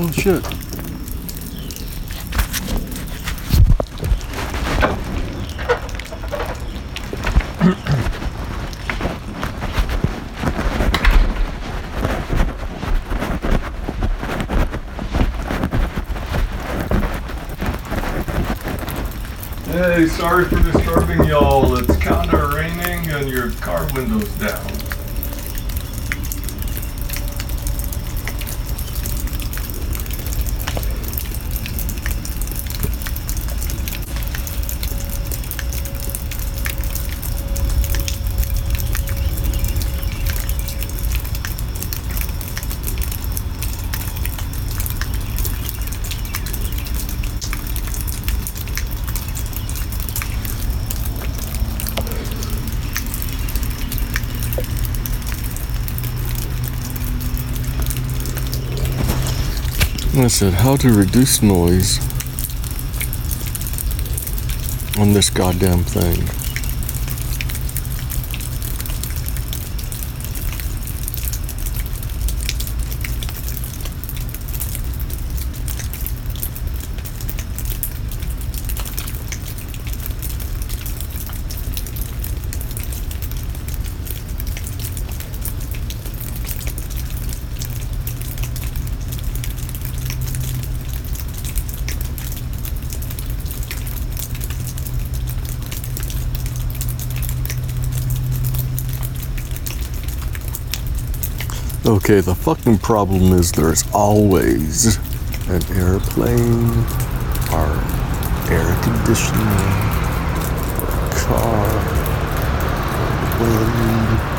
Oh shit. Hey, sorry for disturbing y'all. It's kinda raining and your car window's down. Said how to reduce noise on this goddamn thing. Okay, the fucking problem is there's always an airplane or air conditioning or a car or wind